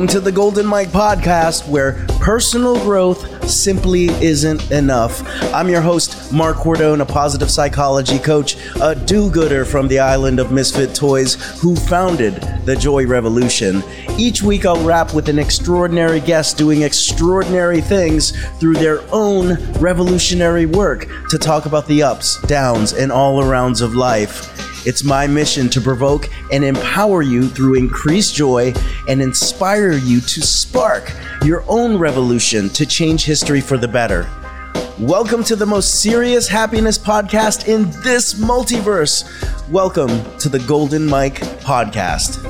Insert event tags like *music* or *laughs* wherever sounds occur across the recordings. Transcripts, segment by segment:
Welcome to the Golden Mic podcast, where personal growth simply isn't enough. I'm your host, Mark Cordone, a positive psychology coach, a do gooder from the island of misfit toys who founded the Joy Revolution. Each week, I'll wrap with an extraordinary guest doing extraordinary things through their own revolutionary work to talk about the ups, downs, and all arounds of life. It's my mission to provoke and empower you through increased joy and inspire you to spark your own revolution to change history for the better. Welcome to the most serious happiness podcast in this multiverse. Welcome to the Golden Mic Podcast.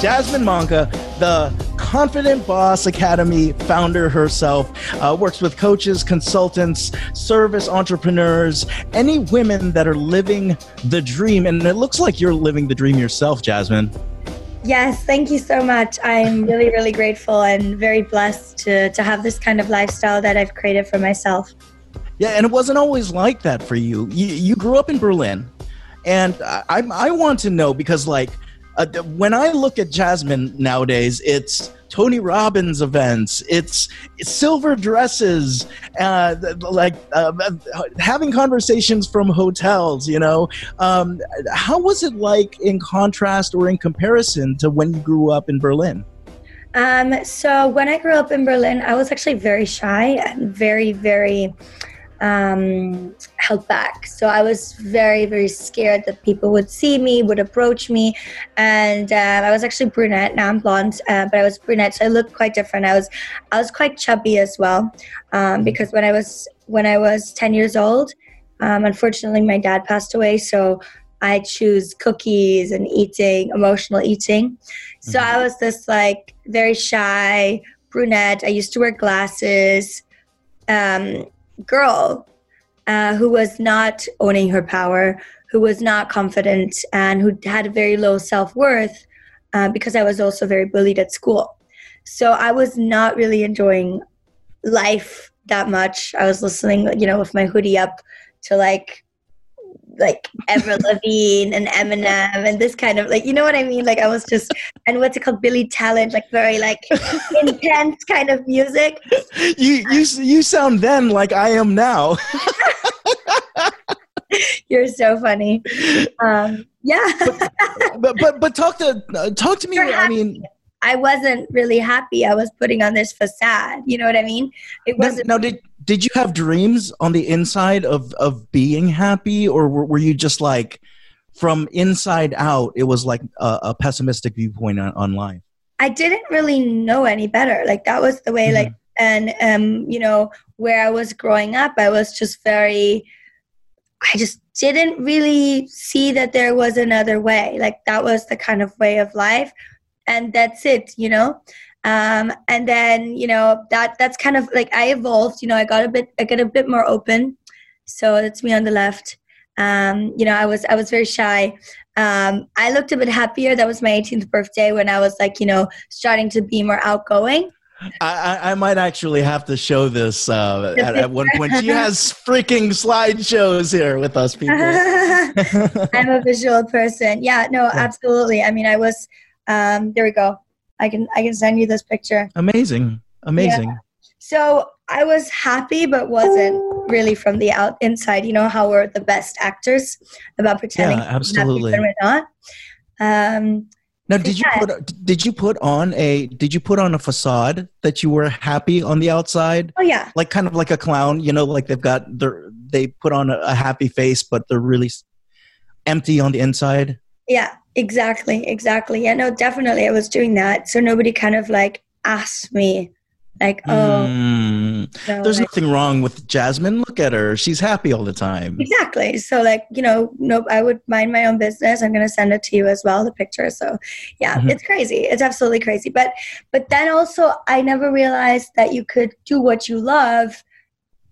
Jasmin Manke, the Confident Boss Academy founder herself, uh, works with coaches, consultants, service entrepreneurs, any women that are living the dream. And it looks like you're living the dream yourself, Jasmin. Yes, thank you so much. I'm really, really grateful and very blessed to, to have this kind of lifestyle that I've created for myself. Yeah, and it wasn't always like that for you. You, you grew up in Berlin. And I, I want to know because, like, uh, when I look at Jasmin nowadays, it's Tony Robbins events. It's, silver dresses, uh, like uh, having conversations from hotels. You know, um, how was it like in contrast or in comparison to when you grew up in Berlin? Um, so when I grew up in Berlin, I was actually very shy and very, very um, held back. So I was very, very scared that people would see me, would approach me. And uh, I was actually brunette. Now I'm blonde, uh, but I was brunette, so I looked quite different. I was, I was quite chubby as well, um, because when I was when I was 10 years old, um, unfortunately my dad passed away. So I choose cookies and eating, emotional eating. So mm-hmm. I was this like very shy brunette. I used to wear glasses. Um, girl uh, who was not owning her power, who was not confident, and who had very low self worth uh, because I was also very bullied at school. So I was not really enjoying life that much. I was listening, you know, with my hoodie up to like like Avril Lavigne and Eminem and this kind of like you know what I mean? Like I was just and what's it called Billy Talent, like very like *laughs* intense kind of music. You you you sound then like I am now. *laughs* You're so funny. Um, yeah. but, but, but talk to uh, talk to me. I mean. I wasn't really happy. I was putting on this facade. You know what I mean? It wasn't. Now, did did you have dreams on the inside of of being happy, or were, were you just like from inside out? It was like a, a pessimistic viewpoint on, on, life. I didn't really know any better. Like that was the way. Mm-hmm. Like and um, you know where I was growing up, I was just very. I just didn't really see that there was another way. Like that was the kind of way of life and that's it you know um, and then you know that that's kind of like i evolved you know i got a bit i got a bit more open so that's me on the left um, you know i was i was very shy um, i looked a bit happier that was my 18th birthday when i was like you know starting to be more outgoing I, I might actually have to show this uh, at, at, one point. She *laughs* has freaking slideshows here with us people. *laughs* I'm a visual person. Yeah, no, absolutely. I mean, I was um, there we go. I can I can send you this picture. Amazing, amazing. Yeah. So I was happy, but wasn't really from the out inside. You know how we're the best actors about pretending. Yeah, absolutely. We're not. Um, now, did you put did you put on a did you put on a facade that you were happy on the outside? Oh yeah, like kind of like a clown. You know, like they've got their they put on a, a happy face, but they're really empty on the inside. Yeah, exactly, exactly. Yeah, no, definitely, I was doing that. So nobody kind of like asked me, like, oh, mm. no, there's like, nothing wrong with Jasmin. Look at her; she's happy all the time. Exactly. So, like, you know, no, I would mind my own business. I'm gonna send it to you as well, the picture. So, yeah, mm-hmm. it's crazy. It's absolutely crazy. But, but then also, I never realized that you could do what you love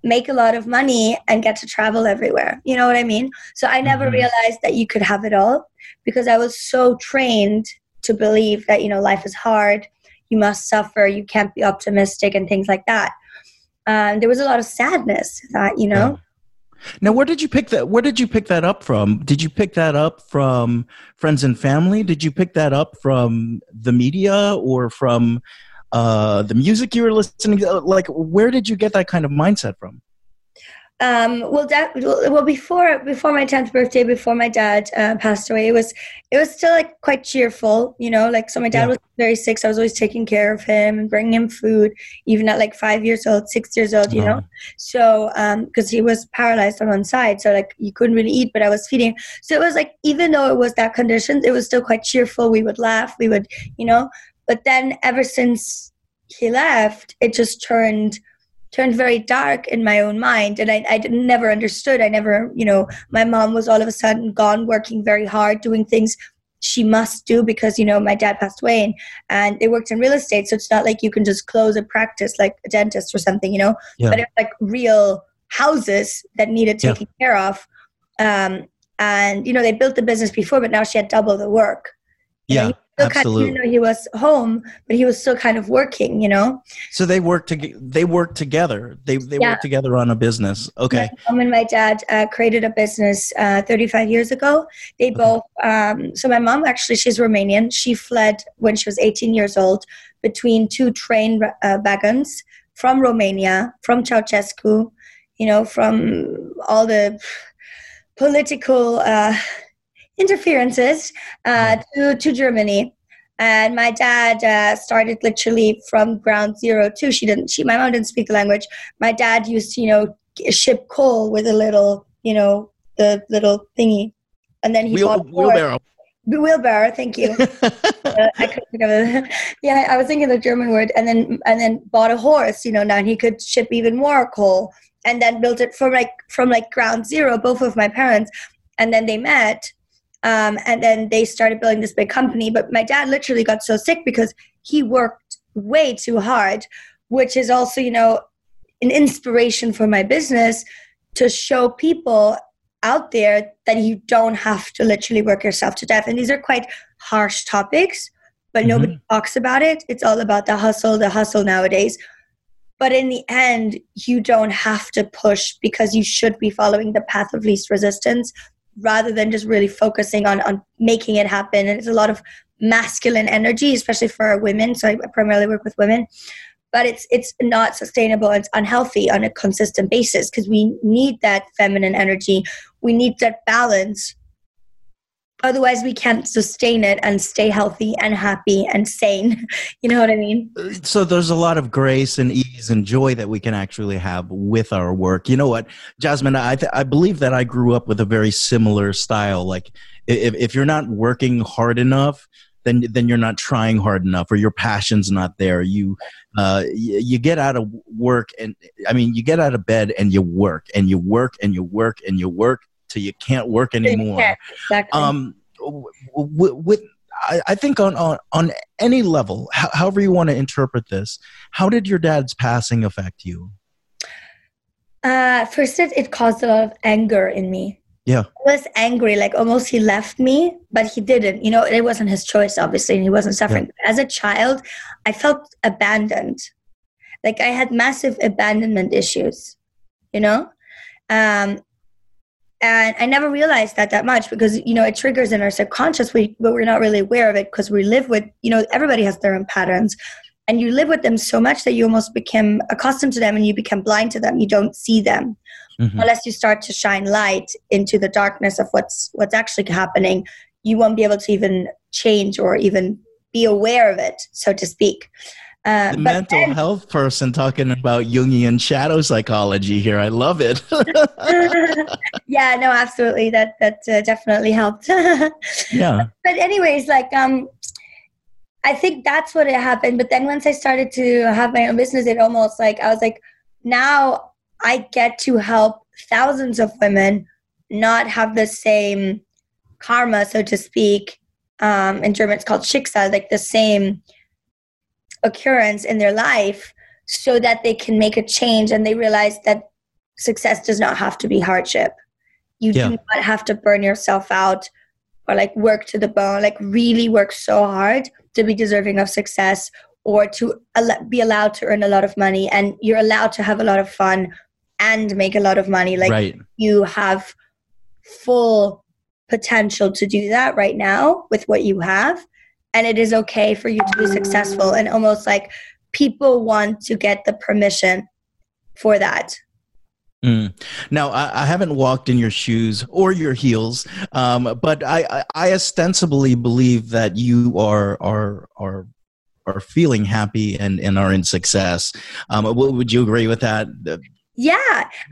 make a lot of money and get to travel everywhere. You know what I mean? So I never mm-hmm. realized that you could have it all because I was so trained to believe that, you know, life is hard, you must suffer, you can't be optimistic and things like that. Um, there was a lot of sadness that, you know. Now, where did you pick that? Where did you pick that up from? Did you pick that up from friends and family? Did you pick that up from the media or from uh, the music you were listening to? Like, where did you get that kind of mindset from? Um, well, that, well, before before my tenth birthday, before my dad uh, passed away, it was it was still like quite cheerful, you know. Like, so my dad yeah. was very sick, so I was always taking care of him and bringing him food, even at like five years old, six years old, you know. So, because um, he was paralyzed on one side, so like you couldn't really eat, but I was feeding. So it was like even though it was that condition, it was still quite cheerful. We would laugh, we would, you know. But then ever since he left, it just turned turned very dark in my own mind and I, I never understood i never you know my mom was all of a sudden gone working very hard doing things she must do because you know my dad passed away and, and they worked in real estate so it's not like you can just close a practice like a dentist or something you know yeah. but it's like real houses that needed taking yeah. care of um, and you know they built the business before but now she had double the work yeah Absolutely. Kind of, he was home, but he was still kind of working, you know. So they worked to they worked together. They they yeah. worked together on a business. Okay. My mom and my dad uh, created a business uh, 35 years ago. They okay. both. Um, so my mom actually she's Romanian. She fled when she was 18 years old between two train uh, wagons from Romania, from Ceausescu, you know, from all the political uh, interferences uh, to, to Germany. And my dad uh, started literally from ground zero too. She didn't. She, my mom didn't speak the language. My dad used to, you know, ship coal with a little, you know, the little thingy, and then he Wheel, bought wheelbarrow. Wheelbarrow, thank you. *laughs* uh, I couldn't think of it. *laughs* yeah, I was thinking the German word, and then and then bought a horse. You know, now he could ship even more coal, and then built it from like from like ground zero. Both of my parents, and then they met, um, and then they started building this big company. But my dad literally got so sick because he worked way too hard, which is also, you know, an inspiration for my business to show people out there that you don't have to literally work yourself to death. And these are quite harsh topics, but mm-hmm. nobody talks about it. It's all about the hustle, the hustle nowadays. But in the end, you don't have to push because you should be following the path of least resistance rather than just really focusing on on making it happen. And it's a lot of masculine energy especially for women. So i primarily work with women. But it's it's not sustainable. It's unhealthy on a consistent basis because we need that feminine energy. We need that balance otherwise we can't sustain it and stay healthy and happy and sane. *laughs* You know what i mean? So there's a lot of grace and ease and joy that we can actually have with our work. You know what jasmin i, th- I believe that i grew up with a very similar style. Like if, if you're not working hard enough then then you're not trying hard enough or your passion's not there. You uh you, you get out of work and i mean you get out of bed and you work and you work and you work and you work till you can't work anymore. exactly. Um, with, with I, I, think on, on on any level, however you want to interpret this, how did your dad's passing affect you? Uh, first, it, it caused a lot of anger in me. Yeah. I was angry, like almost he left me, but he didn't. You know, it wasn't his choice, obviously, and he wasn't suffering. Yeah. As a child, I felt abandoned. Like I had massive abandonment issues, you know? Um, and i never realized that that much because you know it triggers in our subconscious. We, but we're not really aware of it because we live with you know everybody has their own patterns. And you live with them so much that you almost become accustomed to them and you become blind to them. You don't see them mm-hmm. unless you start to shine light into the darkness of what's what's actually happening. You won't be able to even change or even be aware of it so to speak uh, the mental then, health person talking about Jungian shadow psychology here. I love it. *laughs* yeah, no, absolutely. That that uh, definitely helped. *laughs* yeah. But anyways, like um, I think that's what it happened. But then once I started to have my own business, it almost like I was like, now I get to help thousands of women not have the same karma, so to speak. Um, in German, it's called Schicksal, like the same occurrence in their life so that they can make a change and they realize that success does not have to be hardship. You yeah. do not have to burn yourself out or like work to the bone, like really work so hard to be deserving of success or to be allowed to earn a lot of money and you're allowed to have a lot of fun and make a lot of money. Like right. you have full potential to do that right now with what you have. And it is okay for you to be successful. And almost like people want to get the permission for that. Mm. Now, I, I, haven't walked in your shoes or your heels, um, but I, I, I, ostensibly believe that you are are are are feeling happy and, and are in success. Um, would you agree with that? Yeah,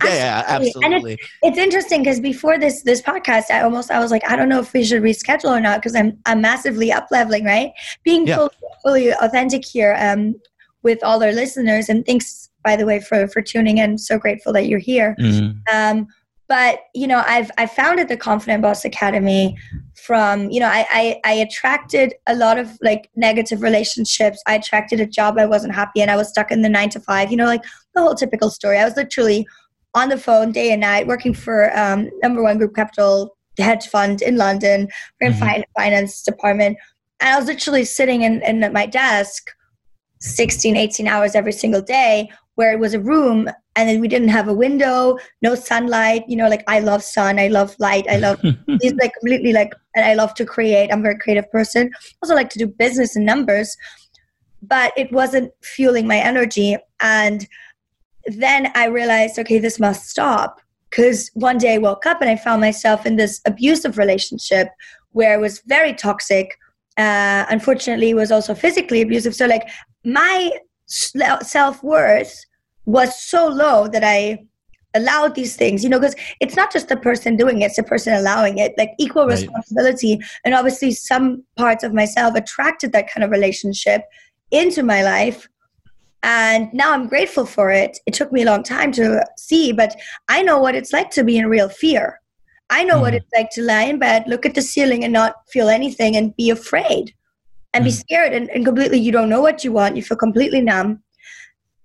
absolutely. yeah, absolutely. And it's, it's interesting because before this this podcast, I almost I was like, I don't know if we should reschedule or not because I'm I'm massively up leveling, right? Being yeah. fully, fully authentic here um, with all our listeners, and thanks by the way for for tuning in. So grateful that you're here. Mm-hmm. Um, but you know i've i founded the confident boss academy from you know I, I, I attracted a lot of like negative relationships i attracted a job i wasn't happy and i was stuck in the nine to five you know like the whole typical story. I was literally on the phone day and night working for um, number one group capital hedge fund in london in mm-hmm. finance department. And i was literally sitting in, in at my desk 16 18 hours every single day where it was a room and then we didn't have a window no sunlight you know like i love sun i love light i love *laughs* these like completely like and i love to create i'm a very creative person. Also like to do business and numbers but it wasn't fueling my energy and then i realized okay this must stop because one day i woke up and i found myself in this abusive relationship where it was very toxic uh, unfortunately was also physically abusive so like my self-worth was so low that I allowed these things, you know, because it's not just the person doing it, it's the person allowing it, like equal right. responsibility. And obviously, some parts of myself attracted that kind of relationship into my life. And now I'm grateful for it. It took me a long time to see, but I know what it's like to be in real fear. I know mm. what it's like to lie in bed, look at the ceiling, and not feel anything and be afraid and mm. be scared and, and completely, you don't know what you want. You feel completely numb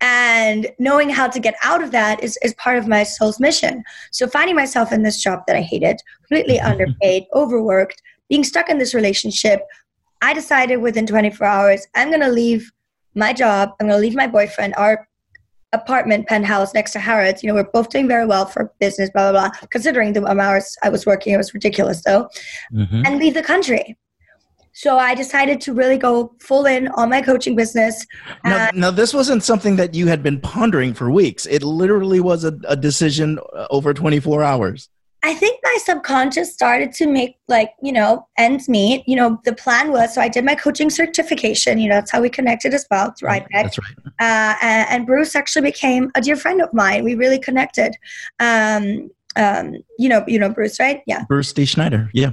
and knowing how to get out of that is, is part of my soul's mission so finding myself in this job that i hated completely underpaid overworked being stuck in this relationship i decided within 24 hours i'm going to leave my job i'm going to leave my boyfriend our apartment penthouse next to harrods you know we're both doing very well for business blah blah blah considering the hours i was working it was ridiculous though mm-hmm. and leave the country so I decided to really go full in on my coaching business. Now, now, this wasn't something that you had been pondering for weeks. It literally was a, a decision over 24 hours. I think my subconscious started to make like, you know, ends meet. You know, the plan was so I did my coaching certification. You know, that's how we connected as well through IPEC. That's right. Uh, and, and, Bruce actually became a dear friend of mine. We really connected. Um, um, you know, you know Bruce, right? Yeah. Bruce D. Schneider. Yeah.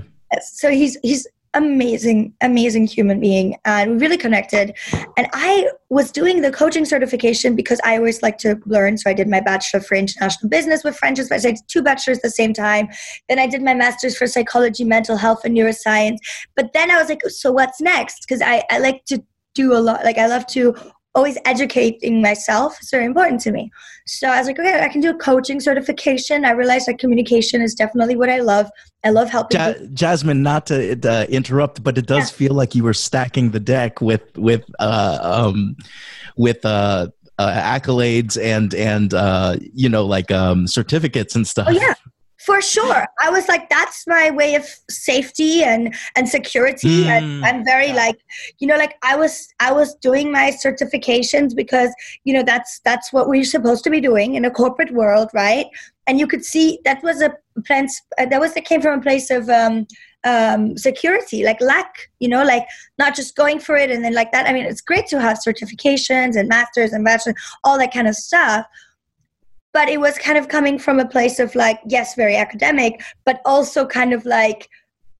So he's he's amazing, amazing human being. And we really connected. And I was doing the coaching certification because I always like to learn. So I did my bachelor for international business with French. I did two bachelors at the same time. Then I did my master's for psychology, mental health, and neuroscience. But then I was like, so what's next? Because I, I like to do a lot. Like I love to always educating myself is very important to me. So I was like, okay, I can do a coaching certification. I realized that communication is definitely what I love. I love helping. Ja- Jasmin, not to uh, interrupt, but it does yeah. feel like you were stacking the deck with with uh, um, with uh, uh accolades and and uh, you know like um, certificates and stuff. Oh yeah, for sure i was like that's my way of safety and and security mm. and i'm very like you know like i was i was doing my certifications because you know that's that's what we're supposed to be doing in a corporate world right and you could see that was a place uh, that was that came from a place of um um, security, like lack, you know, like not just going for it and then like that. I mean, it's great to have certifications and masters and bachelors, all that kind of stuff but it was kind of coming from a place of like yes very academic but also kind of like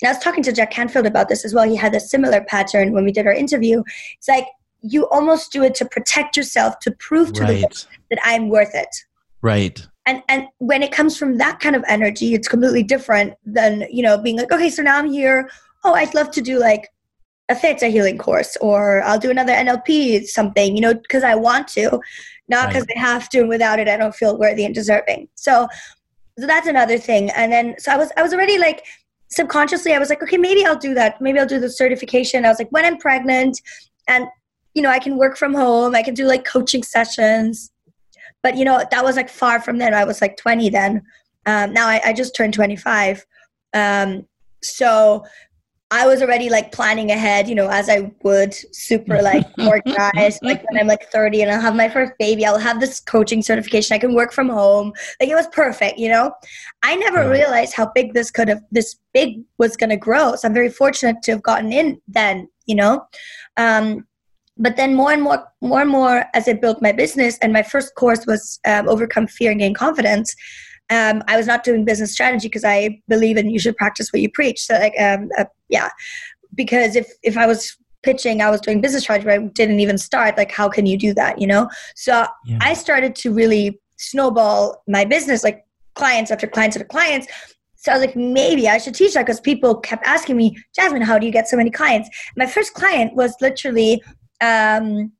i was talking to jack canfield about this as well he had a similar pattern when we did our interview. It's like you almost do it to protect yourself to prove to right. the world that i'm worth it. Right. And and when it comes from that kind of energy it's completely different than you know being like okay so now i'm here. Oh i'd love to do like a theta healing course or i'll do another nlp something you know because i want to not because right. I have to, and without it, I don't feel worthy and deserving. So, so that's another thing. And then, so I was, I was already like subconsciously, I was like, okay, maybe I'll do that. Maybe I'll do the certification. I was like, when I'm pregnant, and you know, I can work from home. I can do like coaching sessions. but you know that was like far from then i was like 20 then um, now I, I just turned 25 um, so I was already like planning ahead, you know, as I would, super like *laughs* organized. like when I'm like 30 and I'll have my first baby, I'll have this coaching certification. I can work from home. Like it was perfect, you know. I never realized how big this could have, this big was going to grow. So I'm very fortunate to have gotten in then, you know. Um, but then more and more, more and more as I built my business, and my first course was um, overcome fear and gain confidence um, I was not doing business strategy because I believe in you should practice what you preach. So like, um, uh, yeah, because if if I was pitching, I was doing business strategy, but I didn't even start. Like, how can you do that? You know? So yeah. I started to really snowball my business, like clients after clients after clients. So I was like, maybe I should teach that because people kept asking me, Jasmin, how do you get so many clients? My first client was literally um,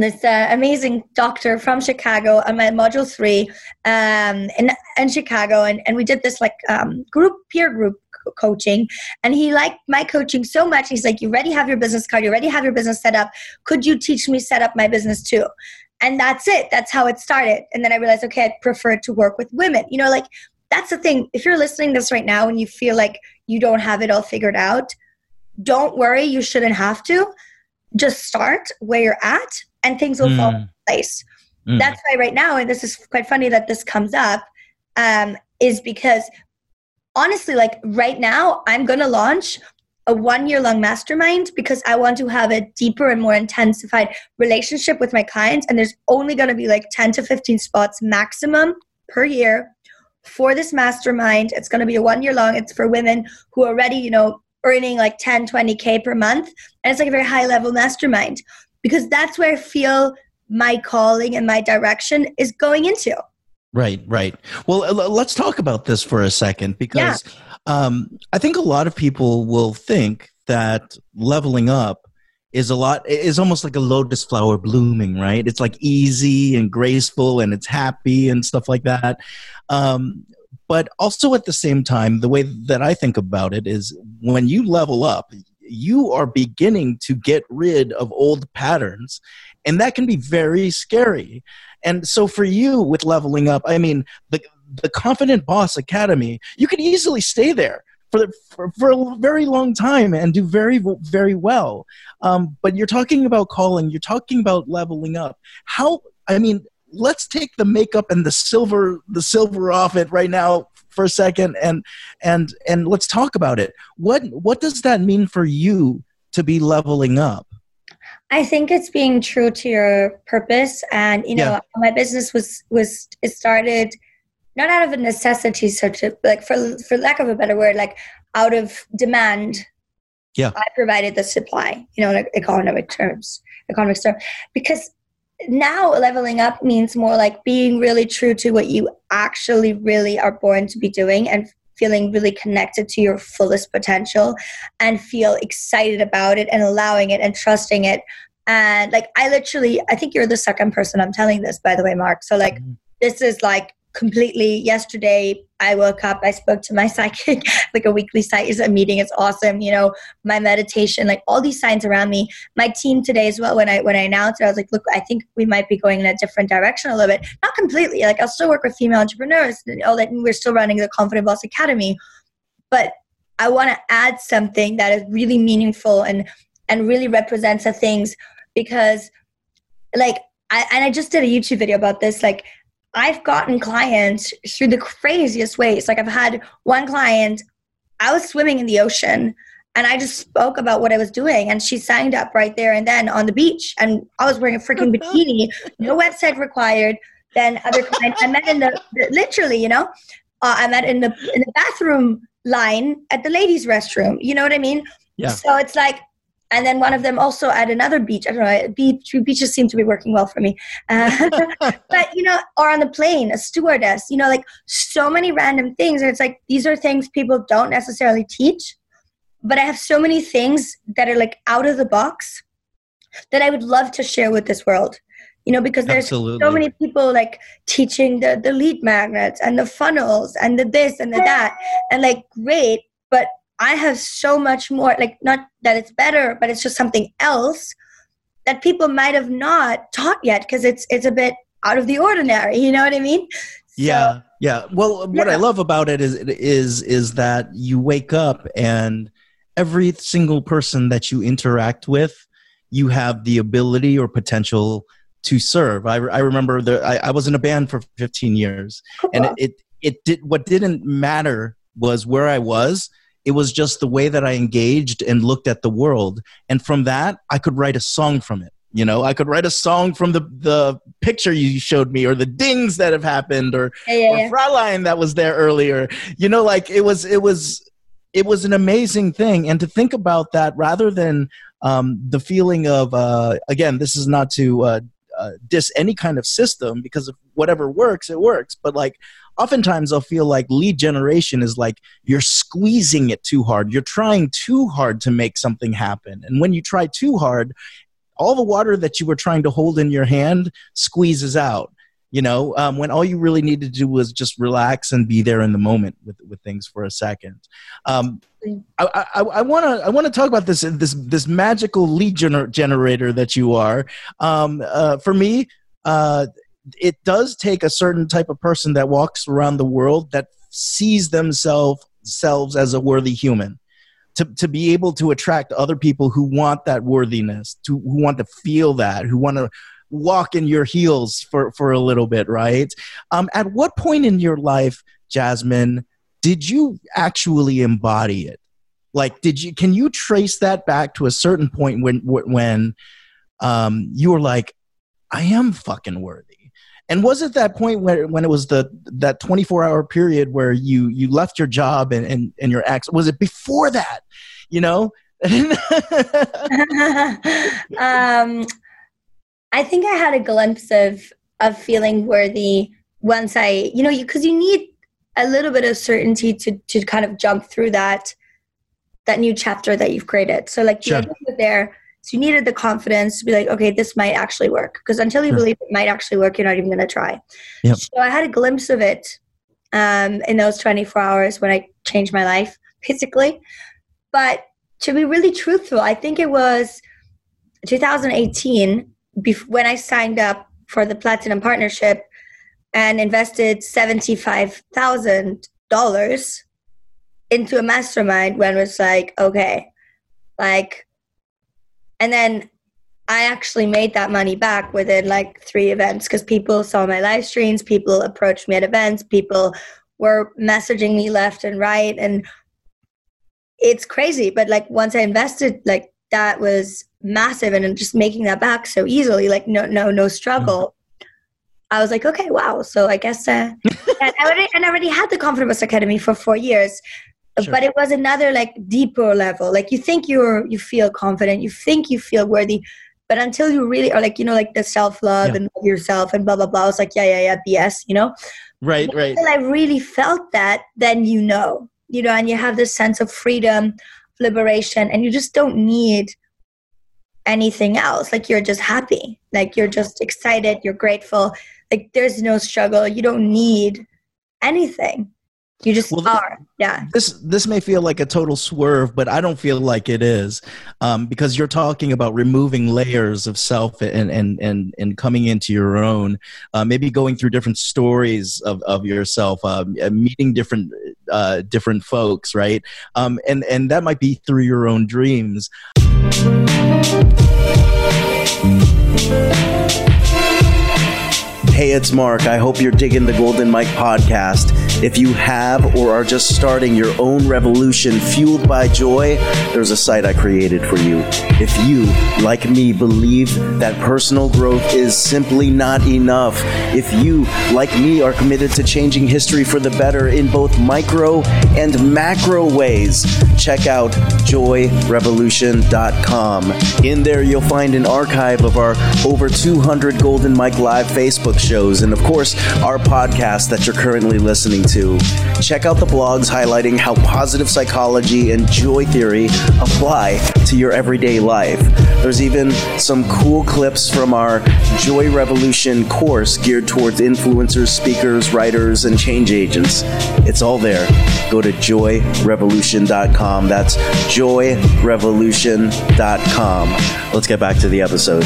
this uh, amazing doctor from Chicago. I'm at module three um, in, in Chicago, and, and we did this like um, group peer group coaching and he liked my coaching so much he's like you already have your business card you already have your business set up could you teach me set up my business too and that's it that's how it started and then i realized okay i prefer to work with women you know like that's the thing if you're listening this right now and you feel like you don't have it all figured out don't worry you shouldn't have to just start where you're at and things will mm. fall into place. Mm. That's why right now, and this is quite funny that this comes up, um, is because honestly, like right now, I'm going to launch a one year long mastermind because I want to have a deeper and more intensified relationship with my clients. And there's only going to be like 10 to 15 spots maximum per year for this mastermind. It's going to be a one year long. It's for women who are already, you know, earning like 10, 20K per month. And it's like a very high level mastermind because that's where I feel my calling and my direction is going into. Right, right. Well, let's talk about this for a second because yeah. um, I think a lot of people will think that leveling up is a lot is almost like a lotus flower blooming right it's like easy and graceful and it's happy and stuff like that um, but also at the same time the way that i think about it is when you level up you are beginning to get rid of old patterns. And that can be very scary. And so for you with leveling up, I mean, the, the Confident Boss Academy, you could easily stay there for, for, for, a very long time and do very, very well. Um, but you're talking about calling, you're talking about leveling up. How, I mean, let's take the makeup and the silver, the silver off it right now for a second and and and let's talk about it. What what does that mean for you to be leveling up? I think it's being true to your purpose, and you know, yeah. my business was was it started not out of a necessity, so to like for for lack of a better word, like out of demand. Yeah, I provided the supply, you know, in economic terms, economic terms, because now leveling up means more like being really true to what you actually really are born to be doing and feeling really connected to your fullest potential and feel excited about it and allowing it and trusting it and like i literally i think you're the second person i'm telling this by the way mark so like mm-hmm. this is like completely yesterday i woke up i spoke to my *laughs* psychic like a weekly site is a meeting it's awesome you know my meditation like all these signs around me my team today as well when i when i announced it i was like look i think we might be going in a different direction a little bit not completely like i'll still work with female entrepreneurs and all that and we're still running the confident boss academy but i want to add something that is really meaningful and and really represents the things because like I, and I just did a YouTube video about this. Like, I've gotten clients through the craziest ways. Like I've had one client, I was swimming in the ocean and I just spoke about what I was doing and she signed up right there and then on the beach and I was wearing a freaking bikini, no *laughs* website required. Then other clients I met in the, literally, you know, uh, I met in the in the bathroom line at the ladies' restroom. You know what I mean? Yeah. So it's like and then one of them also at another beach. I don't know. Beach beaches seem to be working well for me. Uh, *laughs* but you know, or on the plane, a stewardess. You know, like so many random things. And it's like these are things people don't necessarily teach. But I have so many things that are like out of the box that I would love to share with this world. You know, because there's Absolutely. so many people like teaching the the lead magnets and the funnels and the this and the that, and like great. I have so much more, like, not that it's better, but it's just something else that people might have not taught yet because it's it's a bit out of the ordinary. You know what I mean? yeah, yeah. Well, what Yeah. I love about it is is is that you wake up and every single person that you interact with, you have the ability or potential to serve. I, I remember the I, I was in a band for 15 years, oh, and it, it it did what didn't matter was where I was. It was just the way that I engaged and looked at the world, and from that, I could write a song from it. You know, I could write a song from the the picture you showed me, or the dings that have happened, or yeah, yeah, or yeah. Fraulein that was there earlier. You know, like it was it was it was an amazing thing, and to think about that rather than um, the feeling of uh, again, this is not to uh, uh, diss any kind of system because if whatever works, it works. But like oftentimes, I'll feel like lead generation is like you're squeezing it too hard. You're trying too hard to make something happen, and when you try too hard, all the water that you were trying to hold in your hand squeezes out you know? Um, when all you really needed to do was just relax and be there in the moment with, with things for a second. Um, i want to i want to talk about this this this magical lead gener- generator that you are. Um, uh, for me uh, it does take a certain type of person that walks around the world that sees themselves selves as a worthy human to, to be able to attract other people who want that worthiness to who want to feel that who want to walk in your heels for for a little bit right? Um, at what point in your life jasmin did you actually embody it? Like did you can you trace that back to a certain point when when um, you were like i am fucking worthy and was it that point when, when it was the that 24 hour period where you you left your job and and, and your ex was it before that you know *laughs* um, I think I had a glimpse of of feeling worthy once I, you know, because you, need a little bit of certainty to to kind of jump through that that new chapter that you've created. So like the Sure. idea there. So you needed the confidence to be like, okay, this might actually work. Because until you Sure. believe it might actually work, you're not even going to try. Yep. So I had a glimpse of it um, in those 24 hours when I changed my life, basically. But to be really truthful, I think it was 2018 bef- when I signed up for the Platinum Partnership and invested $75,000 into a mastermind when it was like, okay, like, and then I actually made that money back within like three events because people saw my live streams, people approached me at events, people were messaging me left and right. And it's crazy. But like once I invested, like that was massive and just making that back so easily, like no, no, no struggle. I was like, okay, wow. So I guess, uh, *laughs* and I already, and I already had the Confidence Academy for four years, Sure. but it was another like deeper level. Like you think you're, you feel confident, you think you feel worthy, but until you really are like, you know, like the self love Yeah. and love yourself and blah, blah, blah. I was like, yeah, yeah, yeah, BS, you know? right right Until I really felt that, then you know, you know, and you have this sense of freedom, liberation, and you just don't need anything else. Like you're just happy, like you're just excited, you're grateful. Like there's no struggle. You don't need anything. You just Well, are. Yeah. this this may feel like a total swerve, but I don't feel like it is, um, because you're talking about removing layers of self and and and and coming into your own. Uh, maybe going through different stories of of yourself, uh, meeting different uh, different folks, right? Um, and and that might be through your own dreams. Hey, it's Mark. I hope you're digging the Golden Mic podcast. If you have or are just starting your own revolution fueled by joy, there's a site I created for you. If you, like me, believe that personal growth is simply not enough, if you, like me, are committed to changing history for the better in both micro and macro ways, check out joyrevolution.com. In there, you'll find an archive of our over 200 Golden Mic Live Facebook shows, and of course, our podcast that you're currently listening to. Check out the blogs highlighting how positive psychology and joy theory apply to your everyday life. There's even some cool clips from our Joy Revolution course geared towards influencers, speakers, writers, and change agents. It's all there. Go to joyrevolution.com. That's joyrevolution.com. Let's get back to the episode.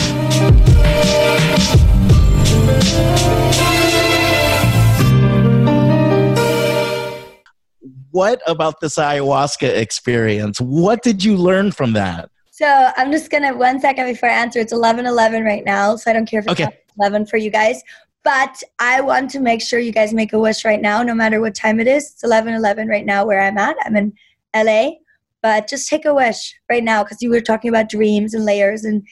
What about this ayahuasca experience? What did you learn from that? So I'm just gonna one second before I answer. It's 11:11 right now, so I don't care if it's Okay. 11 for you guys. But I want to make sure you guys make a wish right now, no matter what time it is. It's 11:11 right now where I'm at. I'm in LA, but just take a wish right now because you were talking about dreams and layers, and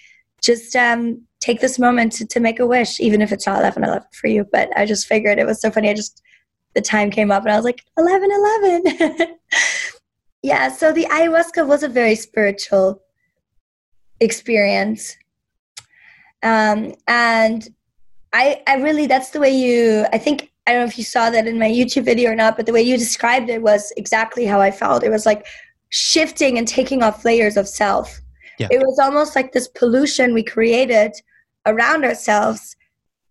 just um, take this moment to, to make a wish, even if it's not 11:11 for you. But I just figured it was so funny. I just the time came up and I was like 11:11. *laughs* yeah. So the ayahuasca was a very spiritual experience um, and I, I really that's the way you i think i don't know if you saw that in my youtube video or not but the way you described it was exactly how i felt it was like shifting and taking off layers of self Yeah. it was almost like this pollution we created around ourselves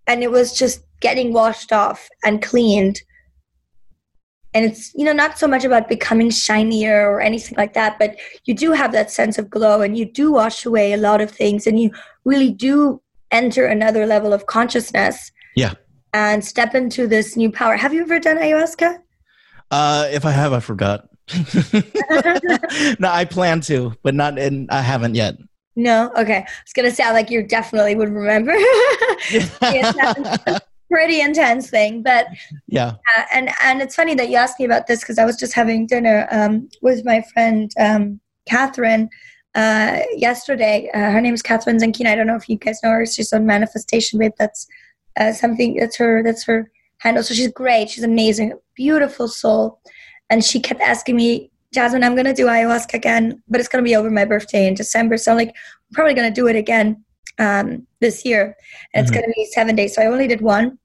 and it was just getting washed off and cleaned and it's you know not so much about becoming shinier or anything like that but you do have that sense of glow and you do wash away a lot of things and you really do enter another level of consciousness Yeah. and step into this new power have you ever done ayahuasca Uh, if I have, I forgot. *laughs* no, I plan to, but not and I haven't yet. No okay it's gonna sound like you definitely would remember *laughs* *laughs* pretty intense thing but yeah. Uh, and and it's funny that you asked me about this because I was just having dinner um, with my friend um, Kathrin uh, yesterday. Uh, her name is Kathrin Zenkina. I don't know if you guys know her. She's on Manifestation Babe. That's uh, something. That's her. That's her handle. So she's great. She's amazing. Beautiful soul. And she kept asking me, Jasmin, I'm gonna do ayahuasca again, but it's gonna be over my birthday in December. So I'm like, I'm probably gonna do it again um, this year, and it's Mhm. gonna be seven days. So I only did one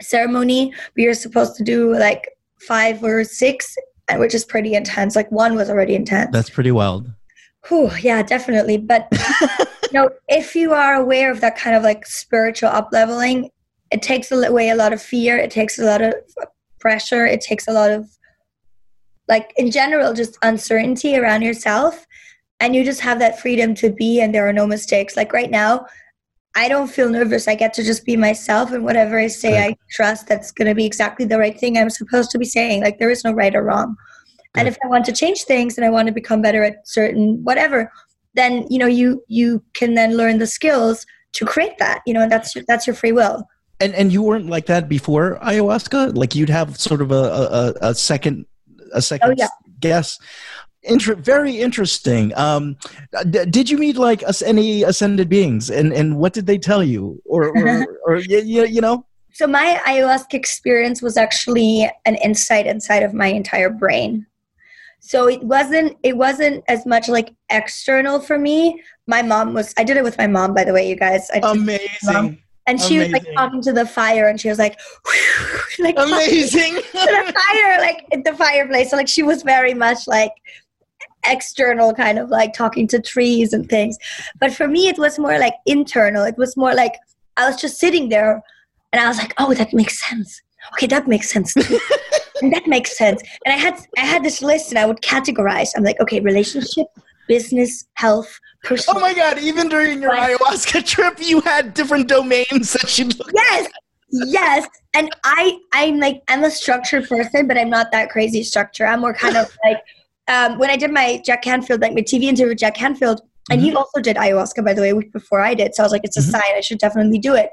ceremony. We were supposed to do like five or six, which is pretty intense. Like one was already intense. That's pretty wild. Whew, yeah, definitely. But *laughs* you know, if you are aware of that kind of like spiritual up leveling, it takes away a lot of fear. It takes a lot of pressure. It takes a lot of like in general just uncertainty around yourself. And you just have that freedom to be and there are no mistakes. Like right now i don't feel nervous. I get to just be myself and whatever i say Right. i trust that's going to be exactly the right thing i'm supposed to be saying. Like there is no right or wrong. And if i want to change things and i want to become better at certain whatever then you know you you can then learn the skills to create that you know and that's that's your free will. And and you weren't like that before ayahuasca. Like you'd have sort of a, a- a second a second Oh, yeah. guess. Inter- very interesting. Um, d- did you meet like us any ascended beings, and and what did they tell you, or or, *laughs* or you, you, you know? So my ayahuasca experience was actually an insight inside of my entire brain. So it wasn't it wasn't as much like external for me. My mom was I did it with my mom by the way, you guys. I Amazing, and she was like amazing. talking to the fire and she was like *laughs* like amazing. *laughs* to the fire like at the fireplace. So like she was very much like external kind of like talking to trees and things. But for me it was more like internal. It was more like I was just sitting there and I was like, "Oh, that makes sense." Okay, that makes sense. and *laughs* that makes sense. And I had I had this list and I would categorize. I'm like, "Okay, relationship, business, health, personal." Oh my god! Even during your ayahuasca *laughs* trip, you had different domains that you looked. yes yes and i i'm like i'm a structured person but i'm not that crazy structure i'm more kind of *laughs* like um, when i did my jack canfield like my tv interview with jack canfield and he also did ayahuasca by the way a week before i did so i was like it's a Mhm. sign i should definitely do it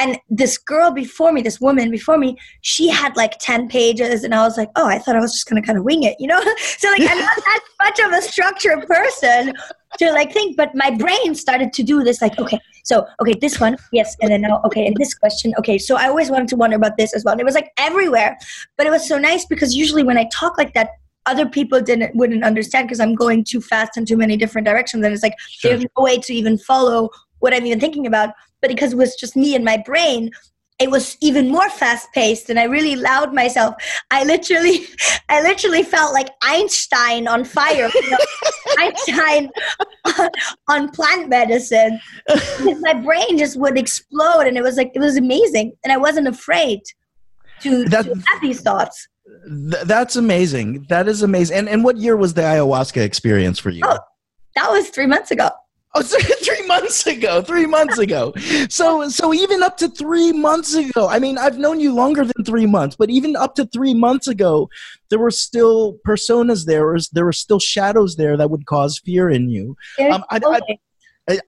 and this girl before me this woman before me she had like 10 pages and i was like oh i thought i was just gonna kind of wing it you know? *laughs* So like i'm not that *laughs* much of a structured person to like think but my brain started to do this like okay so okay this one yes and then now okay and this question okay so i always wanted to wonder about this as well and it was like everywhere. But it was so nice because usually when i talk like that other people didn't wouldn't understand because i'm going too fast in too many different directions and it's like Sure. there's no way to even follow what i'm even thinking about but because it was just me and my brain it was even more fast paced and i really allowed myself i literally *laughs* i literally felt like einstein on fire you know, *laughs* einstein on, *laughs* on plant medicine my brain just would explode and it was like it was amazing and i wasn't afraid to, That- to have these thoughts Th- that's amazing. That is amazing. And and what year was the ayahuasca experience for you? Oh. that was three months ago Oh, *laughs* three months ago. Three months ago. So, so even up to three months ago. I mean, I've known you longer than three months, but even up to three months ago, there were still personas there. There were still shadows there that would cause fear in you. Um, I, I,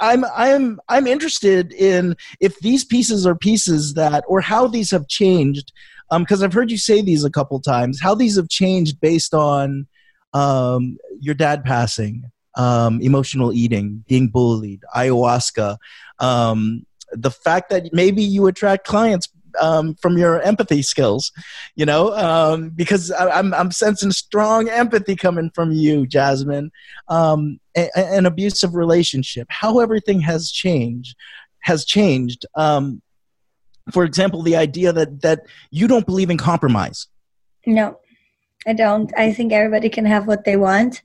I'm I'm I'm interested in if these pieces are pieces that or how these have changed because um, I've heard you say these a couple times how these have changed based on um, your dad passing um, emotional eating, being bullied, ayahuasca, um, the fact that maybe you attract clients um, from your empathy skills, you know, um, because I, am I'm, I'm sensing strong empathy coming from you, Jasmin. Um, an abusive relationship, how everything has changed, has changed. Um, for example, the idea that that you don't believe in compromise. No, I don't. I think everybody can have what they want,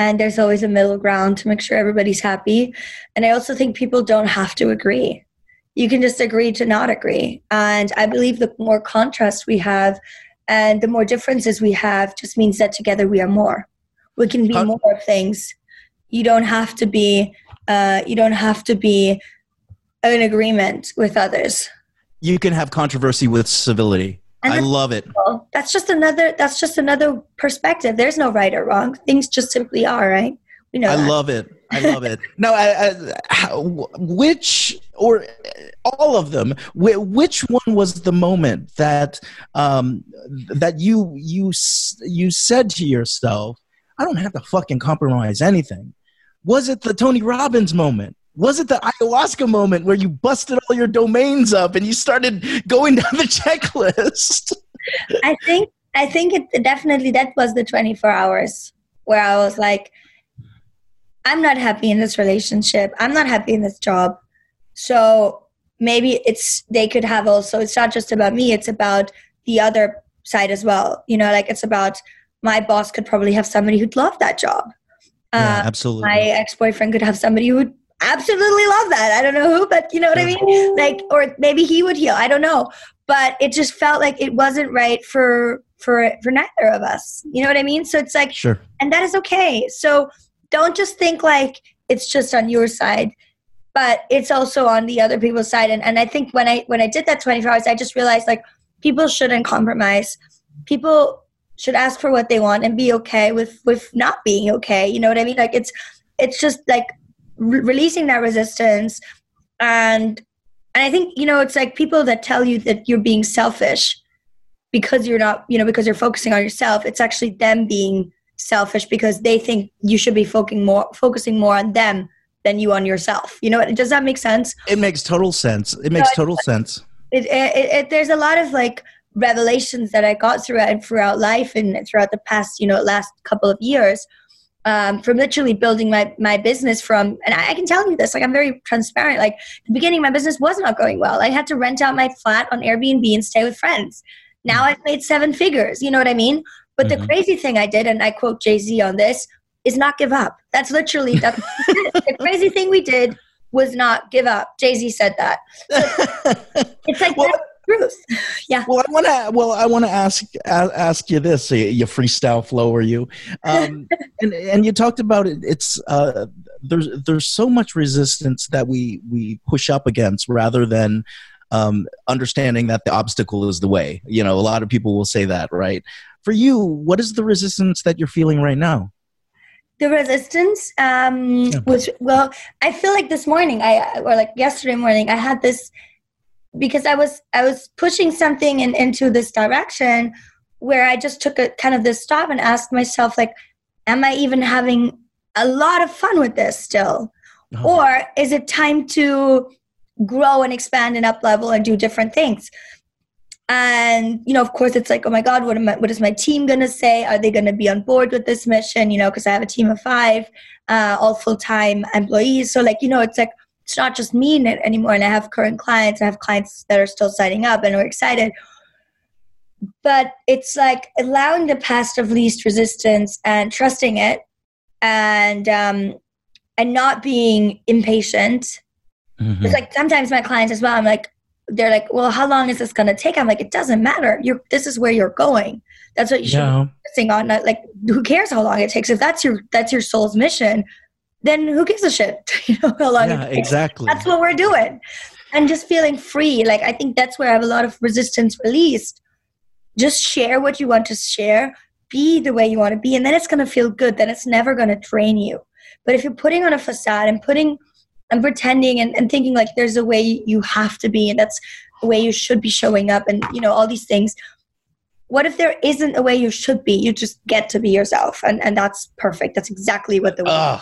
and there's always a middle ground to make sure everybody's happy. And I also think people don't have to agree. You can just agree to not agree. And I believe the more contrast we have and the more differences we have just means that together we are more. We can be more things. You don't have to be uh, you don't have to be in agreement with others. You can have controversy with civility. And I love it. That's just another. That's just another perspective. There's no right or wrong. Things just simply are. Right. We know. I that. love it. I love it. *laughs* Now, I, I, which or all of them? Which one was the moment that um, that you you you said to yourself, "I don't have to fucking compromise anything." Was it the Tony Robbins moment? Was it the ayahuasca moment where you busted all your domains up and you started going *laughs* down the checklist? I think I think it definitely that was the 24 hours where I was like, I'm not happy in this relationship. I'm not happy in this job. So maybe it's they could have also it's not just about me, it's about the other side as well. You know, like it's about my boss could probably have somebody who'd love that job. Yeah, uh, absolutely. My ex boyfriend could have somebody who'd absolutely love that. I don't know who, but you know what I mean? Like, or maybe he would heal. I don't know. But it just felt like it wasn't right for for for neither of us. You know what I mean? So it's like sure. And that is okay. So don't just think like it's just on your side, but it's also on the other people's side. And and I think when I when I did that 24 hours, I just realized like people shouldn't compromise. People should ask for what they want and be okay with with not being okay. You know what I mean? Like it's it's just like re- releasing that resistance. And and i think you know it's like people that tell you that you're being selfish because you're not you know because you're focusing on yourself it's actually them being selfish because they think you should be focusing more focusing more on them than you on yourself. You know does that make sense? It makes total sense. It makes total sense. It, it, it, there's a lot of like revelations that i got throughout throughout life and throughout the past you know last couple of years um, from literally building my my business from and I, I, can tell you this like i'm very transparent like the beginning my business was not going well. I had to rent out my flat on airbnb and stay with friends. Now i've made seven figures you know what i mean? But mm-hmm. the crazy thing i did and i quote jay-z on this is not give up. That's literally that's the *laughs* crazy thing we did was not give up. Jay-z said that. So *laughs* it's like well, truth. Yeah. Well, I want to. Well, I want to ask ask you this. You freestyle flower, you, um, *laughs* and and you talked about it. It's uh, there's there's so much resistance that we we push up against rather than um, understanding that the obstacle is the way. You know, a lot of people will say that, right? For you, what is the resistance that you're feeling right now? the resistance um, was well i feel like this morning i or like yesterday morning i had this because I was I was pushing something in, into this direction where I just took a kind of this stop and asked myself like, am I even having a lot of fun with this still, oh. or is it time to grow and expand and up level and do different things? And you know, of course, it's like, oh my God, what am I, what is my team gonna say? Are they gonna be on board with this mission? You know, because I have a team of five, uh, all full time employees. So like, you know, it's like it's not just me in it anymore. And I have current clients, I have clients that are still signing up and are excited. But it's like allowing the past of least resistance and trusting it and um and not being impatient. Mm-hmm. It's like sometimes my clients as well, I'm like, they're like, well, how long is this going to take? I'm like, it doesn't matter. You're, this is where you're going. That's what you should yeah. be focusing on. Not like, who cares how long it takes? If that's your, that's your soul's mission, then who gives a shit? *laughs* you know how long yeah, exactly. That's what we're doing. And just feeling free. Like I think that's where I have a lot of resistance released. Just share what you want to share, be the way you want to be, and then it's gonna feel good. Then it's never gonna drain you. But if you're putting on a facade and putting and pretending and, and thinking like there's a way you have to be and that's the way you should be showing up and you know all these things what if there isn't a way you should be you just get to be yourself and and that's perfect that's exactly what the uh,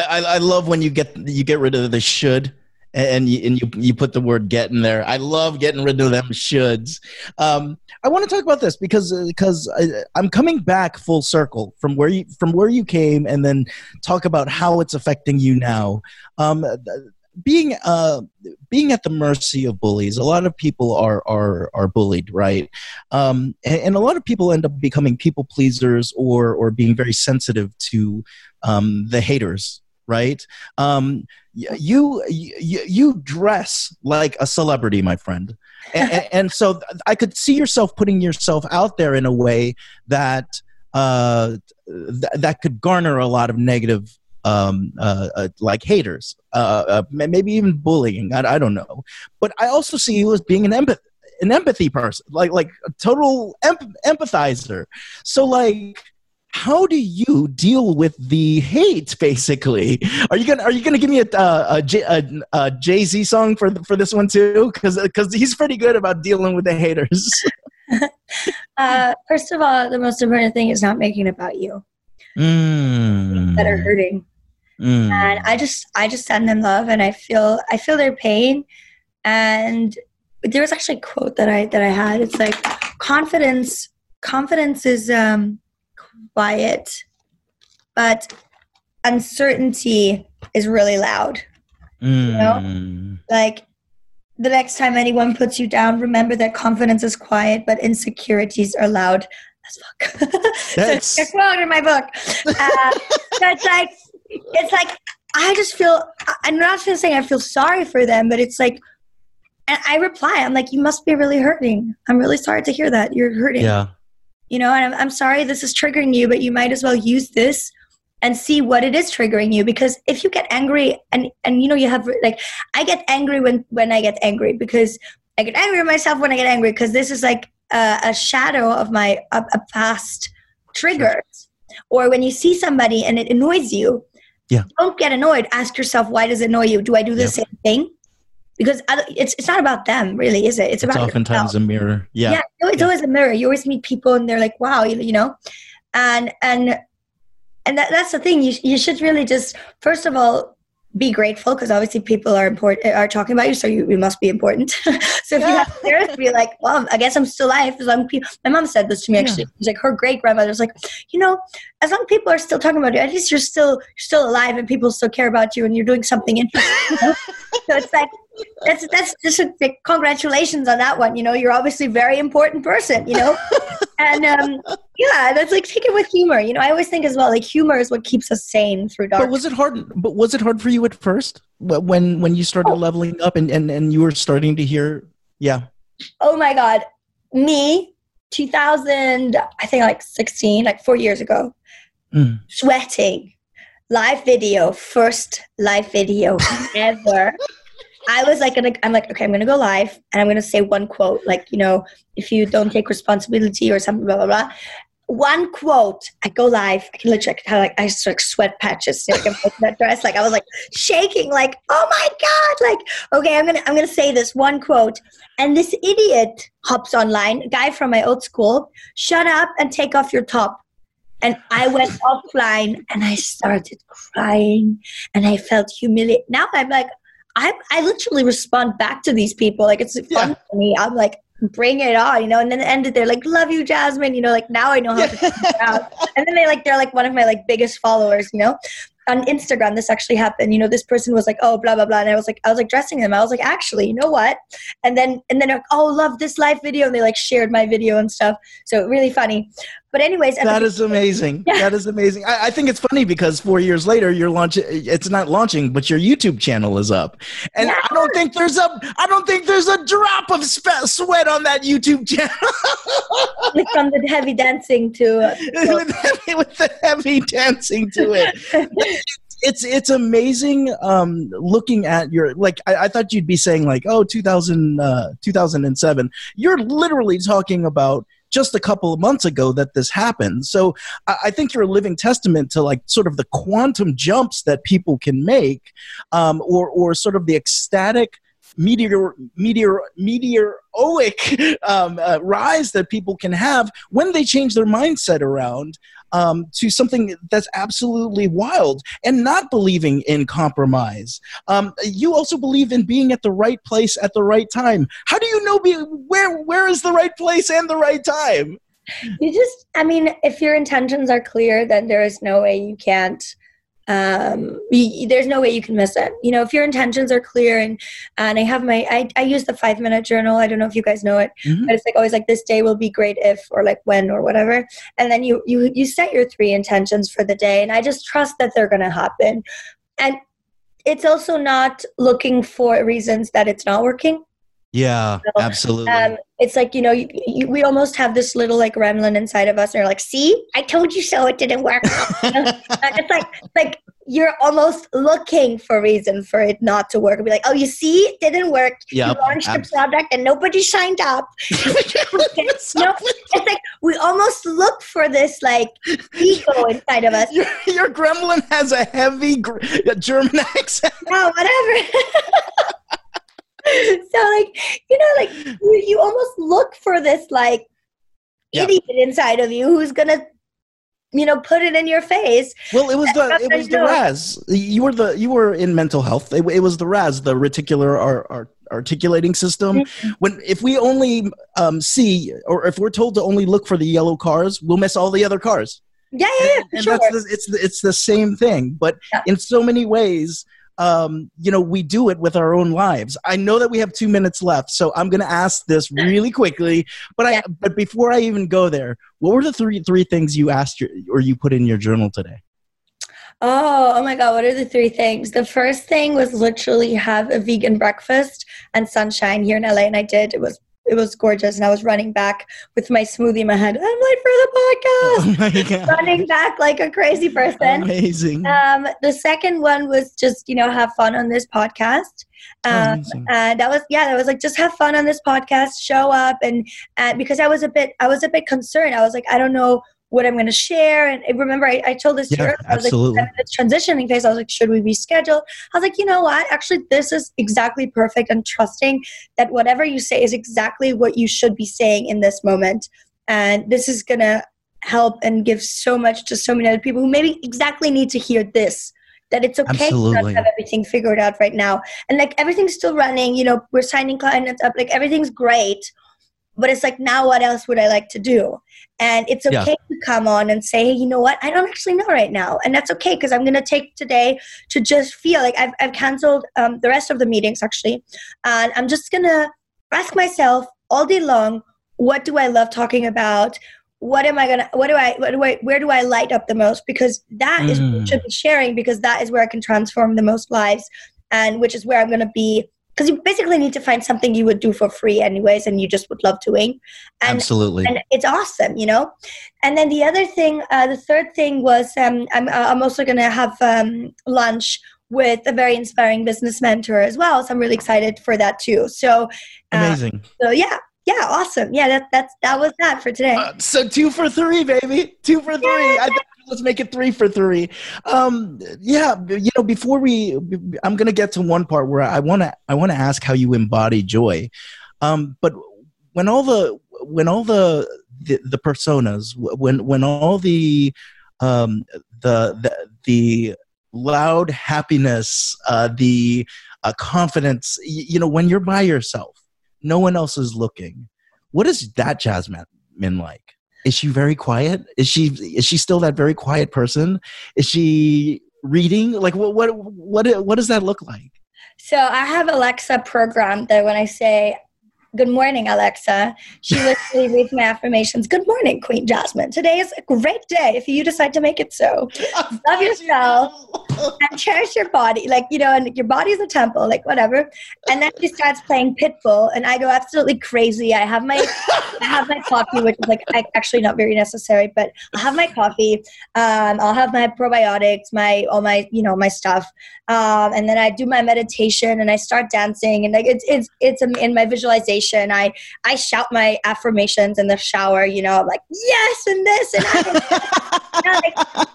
I, I love when you get you get rid of the should and you, and you you put the word get in there. I love getting rid of them shoulds. Um, I want to talk about this because because I, am coming back full circle from where you from where you came, and then talk about how it's affecting you now. Um, being uh being at the mercy of bullies a lot of people are are are bullied right um and, and a lot of people end up becoming people pleasers or or being very sensitive to um the haters right? Um you you, you dress like a celebrity my friend. And, *laughs* and, so i could see yourself putting yourself out there in a way that uh, th- that could garner a lot of negative um, uh, uh, like haters uh, uh maybe even bullying I, I, don't know. But i also see you as being an empath an empathy person like like a total empathizer. So like how do you deal with the hate basically? Are you gonna are you gonna give me a, a, a, a jay-z song for for this one too? Because because he's pretty good about dealing with the haters. *laughs* *laughs* Uh, first of all the most important thing is not making it about you. Mm. that are hurting. Mm. and i just i just send them love and i feel i feel their pain. And there was actually a quote that i that i had. It's like confidence confidence is um quiet, but uncertainty is really loud. Mm. You know? Hmm. Like the next time anyone puts you down, remember that confidence is quiet, but insecurities are loud as fuck. *laughs* That's so, quote in my book. Uh, *laughs* it's like, it's like, I just feel, I'm not just saying I feel sorry for them, but it's like, and I reply, I'm like, you must be really hurting. I'm really sorry to hear that. You're hurting. Yeah you know and I'm, I'm sorry this is triggering you but you might as well use this and see what it is triggering you because if you get angry and and you know you have like i get angry when when i get angry because i get angry with myself when i get angry because this is like a, a shadow of my a, a past triggers. Or when you see somebody and it annoys you yeah. don't get annoyed. Ask yourself why does it annoy you? Do i do the yep. same thing because it's it's not about them really is it? It's, it's about oftentimes yourself. a mirror. Yeah. Yeah it's yeah. always a mirror. You always meet people and they're like wow you, you know? And and and that, that's the thing. You, you should really just first of all be grateful because obviously people are important eh, are talking about you so you, you must be important *laughs* so if yeah. you have to be like well i guess i'm still alive as long people my mom said this to me actually yeah. she's like her great grandmother was like you know as long as people are still talking about you at least you're still you're still alive and people still care about you and you're doing something interesting *laughs* so it's like that's that's just a, like, congratulations on that one. You know, you're obviously a very important person. You know, *laughs* and um, yeah, that's like take it with humor. You know, I always think as well, like humor is what keeps us sane through dark. But was it hard? But was it hard for you at first when when you started oh. leveling up and, and and you were starting to hear? Yeah. Oh my God, me, 2000, I think like 16, like four years ago, mm. sweating, live video, first live video *laughs* ever. I was like, gonna, I'm like, okay, I'm gonna go live and I'm gonna say one quote, like, you know, if you don't take responsibility or something, blah blah blah. One quote, I go live. I can literally have like I just like sweat patches. Like, that dress, like I was like shaking, like oh my god, like okay, I'm gonna I'm gonna say this one quote, and this idiot hops online, a guy from my old school, shut up and take off your top. And I went *laughs* offline and I started crying and I felt humiliated. Now I'm like, I I literally respond back to these people. Like it's fun yeah. for me. I'm like, bring it on, you know. And then ended there, like, love you, Jasmin. You know, like now I know how to out. And then they like they're like one of my like biggest followers, you know. On Instagram, this actually happened. You know, this person was like, "Oh, blah blah blah," and I was like, I was like dressing them. I was like, actually, you know what? And then and then like, oh, love this live video, and they like shared my video and stuff. So really funny. But anyways, that is amazing. Yeah. That is amazing. I, I, think it's funny because four years later, you're launching. It's not launching, but your YouTube channel is up, and yeah. I don't think there's a. I don't think there's a drop of sweat on that YouTube channel. *laughs* From the heavy dancing to uh, *laughs* with, heavy, with the heavy dancing to it. *laughs* it's it's amazing um, looking at your like I, I, thought you'd be saying like oh 2000 uh, 2007 you're literally talking about just a couple of months ago that this happened. So I, think you're a living testament to like sort of the quantum jumps that people can make um, or or sort of the ecstatic meteor meteor meteoroic *laughs* um, uh, rise that people can have when they change their mindset around um, to something that's absolutely wild and not believing in compromise. Um, you also believe in being at the right place at the right time. How do you know be, where where is the right place and the right time? You just, I mean, if your intentions are clear, then there is no way you can't um, you, there's no way you can miss it. You know, if your intentions are clear and and I have my I, I use the five minute journal. I don't know if you guys know it, mm-hmm. but it's like always like this day will be great if or like when or whatever. And then you you you set your three intentions for the day, and I just trust that they're gonna happen. And it's also not looking for reasons that it's not working. Yeah, so, absolutely. Um, it's like you know, you, you, we almost have this little like gremlin inside of us, and you're like, "See, I told you so. It didn't work." *laughs* it's like like you're almost looking for reason for it not to work. Be like, "Oh, you see, it didn't work. Yep, you launched absolutely. a product, and nobody signed up." *laughs* *laughs* no, it's like we almost look for this like ego inside of us. Your, your gremlin has a heavy gr- German accent. No, whatever. *laughs* so like you know like you, you almost look for this like idiot inside of you who's gonna you know put it in your face. Well it was the it was the *laughs* raz. You were the you were in mental health. It, it was the raz the reticular ar, ar, articulating system. Mm-hmm. when if we only um, see or if we're told to only look for the yellow cars we'll miss all the other cars. Yeah yeah, yeah and, sure. that's the, it's it's the same thing. But yeah. in so many ways um, you know, we do it with our own lives. I know that we have two minutes left, so I'm going to ask this really quickly. But I, but before I even go there, what were the three three things you asked your, or you put in your journal today? Oh, oh my God, what are the three things? The first thing was literally have a vegan breakfast and sunshine here in LA, and I did. It was it was gorgeous. And I was running back with my smoothie in my hand. I'm late for the podcast. Oh running back like a crazy person. Amazing. Um, the second one was just, you know, have fun on this podcast. Um, and that was yeah that was like just have fun on this podcast show up and and because i was a bit i was a bit concerned i was like i don't know what I'm going to share. And remember, I, I told this yeah, to you. I was absolutely. like, this transitioning phase. I was like, should we reschedule? I was like, you know what? Actually, this is exactly perfect. And trusting that whatever you say is exactly what you should be saying in this moment. And this is going to help and give so much to so many other people who maybe exactly need to hear this that it's okay Absolutely. to not have everything figured out right now and like everything's still running you know we're signing clients up like everything's great but it's like now what else would i like to do and it's okay yeah. to come on and say hey you know what? I don't actually know right now. And that's okay because i'm going to take today to just feel like i've, I've canceled um, the rest of the meetings actually. And i'm just going to ask myself all day long what do i love talking about? What am i going to what do i what do i where do i light up the most? Because that mm. is what should be sharing because that is where i can transform the most lives and which is where i'm going to be because you basically need to find something you would do for free anyways and you just would love doing. And, absolutely. and it's awesome you know? And then the other thing uh, the third thing was um, I'm, uh, I'm also going to have um, lunch with a very inspiring business mentor as well so i'm really excited for that too. So uh, amazing. so yeah yeah awesome. Yeah that that's that was that for today. Uh, so two for three baby. Two for three. Yeah. I, let's make it three for three. Um, yeah, you know, before we, I'm gonna get to one part where I wanna, I wanna ask how you embody joy. Um, but when all the, when all the, the, the personas, when, when all the, um, the, the, the loud happiness, uh, the uh, confidence, you, know, when you're by yourself, no one else is looking. What is that Jasmin like? Is she very quiet? Is she is she still that very quiet person? Is she reading? Like what what what what does that look like? So i have alexa programmed that when i say Good morning, Alexa. She *laughs* literally reads my affirmations. Good morning, Queen Jasmin. Today is a great day if you decide to make it so. Love *laughs* yourself and cherish your body. Like, you know, and your body is a temple, like whatever. And then she starts playing Pitbull and I go absolutely crazy. I have my I have my coffee, which is like actually not very necessary, but I'll have my coffee. Um, I'll have my probiotics, my all my, you know, my stuff. Um, and then I do my meditation and I start dancing and like it's it's it's in my visualization. I I shout my affirmations in the shower. You know, I'm like yes and this and I, *laughs* like,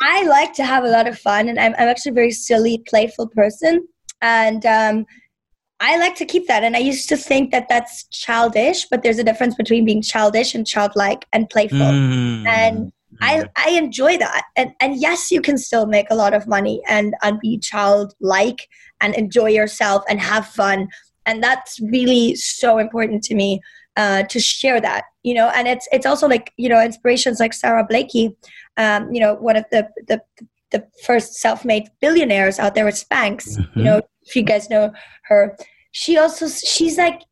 I like to have a lot of fun and I'm I'm actually a very silly, playful person and. Um, I like to keep that. And I used to think that that's childish, but there's a difference between being childish and childlike and playful. Mm. And I, I enjoy that. And, and yes, you can still make a lot of money and, and be childlike and enjoy yourself and have fun. And that's really so important to me uh, to share that, you know, and it's, it's also like, you know, inspirations like sara Blakely, um, you know, one of the, the, the first self-made billionaires out there with Spanx, mm-hmm. you know, if you guys know her, she also, she's like,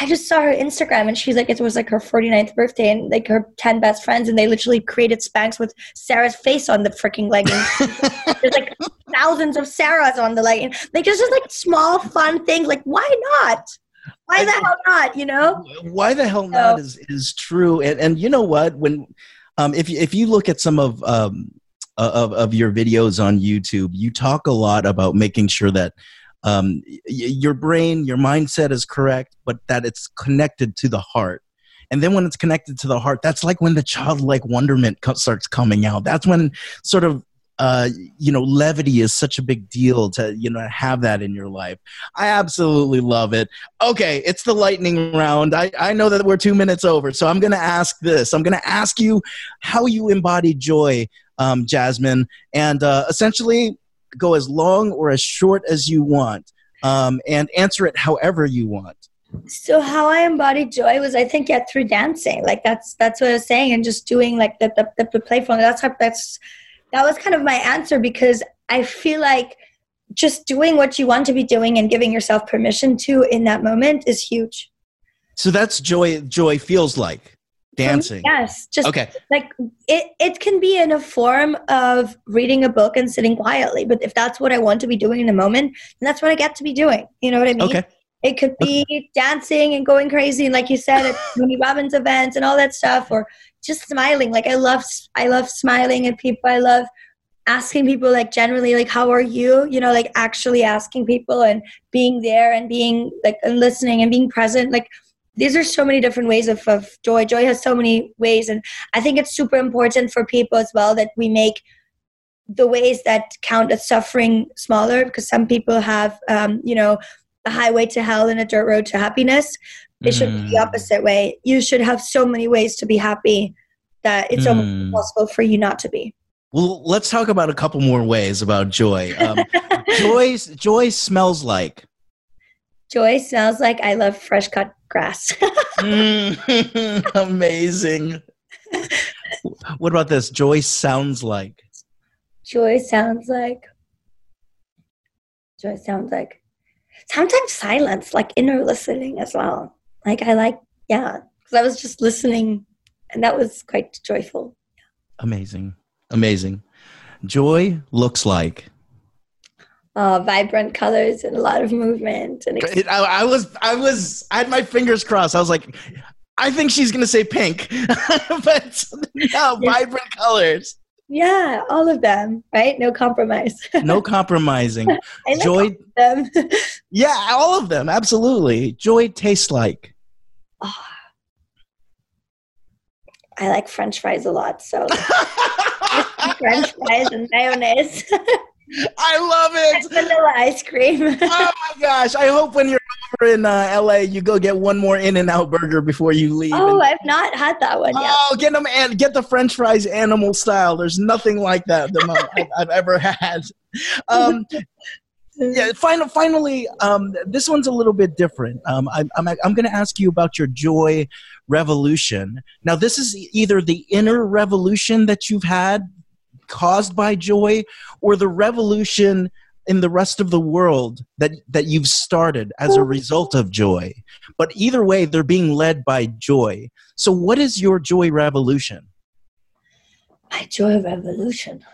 I just saw her Instagram and she's like, it was like her 49th birthday and like her 10 best friends and they literally created Spanx with Sarah's face on the freaking leggings. *laughs* There's like thousands of Sarahs on the legging. Like just, just like small fun things. Like why not? Why the hell not? You know? Why the hell not is, is true. And, and you know what? When, um, if you, if you look at some of, um, of, of your videos on YouTube, you talk a lot about making sure that um, y- your brain, your mindset is correct, but that it's connected to the heart. And then when it's connected to the heart, that's like when the childlike wonderment co- starts coming out. That's when sort of uh, you know, levity is such a big deal to, you know, have that in your life. I absolutely love it. Okay, it's the lightning round. I, I know that we're two minutes over, so I'm going to ask this. I'm going to ask you how you embody joy, um, Jasmin, and uh, essentially go as long or as short as you want um, and answer it however you want. So how i embodied joy was i think yeah through dancing. Like that's that's what i was saying and just doing like the the, the, the playful that's how that's that was kind of my answer because i feel like just doing what you want to be doing and giving yourself permission to in that moment is huge. So that's joy joy feels like dancing. yes just okay. like it it can be in a form of reading a book and sitting quietly but if that's what i want to be doing in the moment then that's what i get to be doing you know what i mean? Okay. It could be okay. dancing and going crazy and like you said at *laughs* Tony Robbins events and all that stuff or just smiling like i love i love smiling at people i love asking people like generally like how are you? You know like actually asking people and being there and being like and listening and being present like these are so many different ways of, of joy joy has so many ways and i think it's super important for people as well that we make the ways that count as suffering smaller because some people have um, you know a highway to hell and a dirt road to happiness it mm. should be the mm. opposite way you should have so many ways to be happy that it's mm. almost impossible for you not to be well let's talk about a couple more ways about joy um, *laughs* joy joy smells like joy smells like i love fresh cut grass. *laughs* mm, *laughs* amazing. What about this? Joy sounds like. Joy sounds like. Joy sounds like. Sometimes silence, like inner listening as well. Like I like, yeah, because I was just listening, and that was quite joyful. Amazing, amazing. Joy looks like uh, vibrant colors and a lot of movement. And it, I, I, was, I was, I had my fingers crossed. I was like, I think she's gonna say pink, *laughs* but *laughs* no, vibrant colors. Yeah, all of them, right? No compromise. *laughs* no compromising. I Joy. Them. yeah, all of them. Absolutely. Joy tastes like. Oh, I like French fries a lot, so French fries and mayonnaise. I love it. Vanilla ice cream. *laughs* oh my gosh! I hope when you're over in uh, LA, you go get one more In-N-Out burger before you leave. Oh, and, I've not had that one yet. Oh, get them and get the French fries animal style. There's nothing like that that I've ever had. Um, yeah. Final, finally, um, this one's a little bit different. Um, I, I'm I'm going to ask you about your joy revolution. Now, this is either the inner revolution that you've had caused by joy or the revolution in the rest of the world that that you've started as a result of joy but either way, they're being led by joy. So, what is your joy revolution? My joy revolution.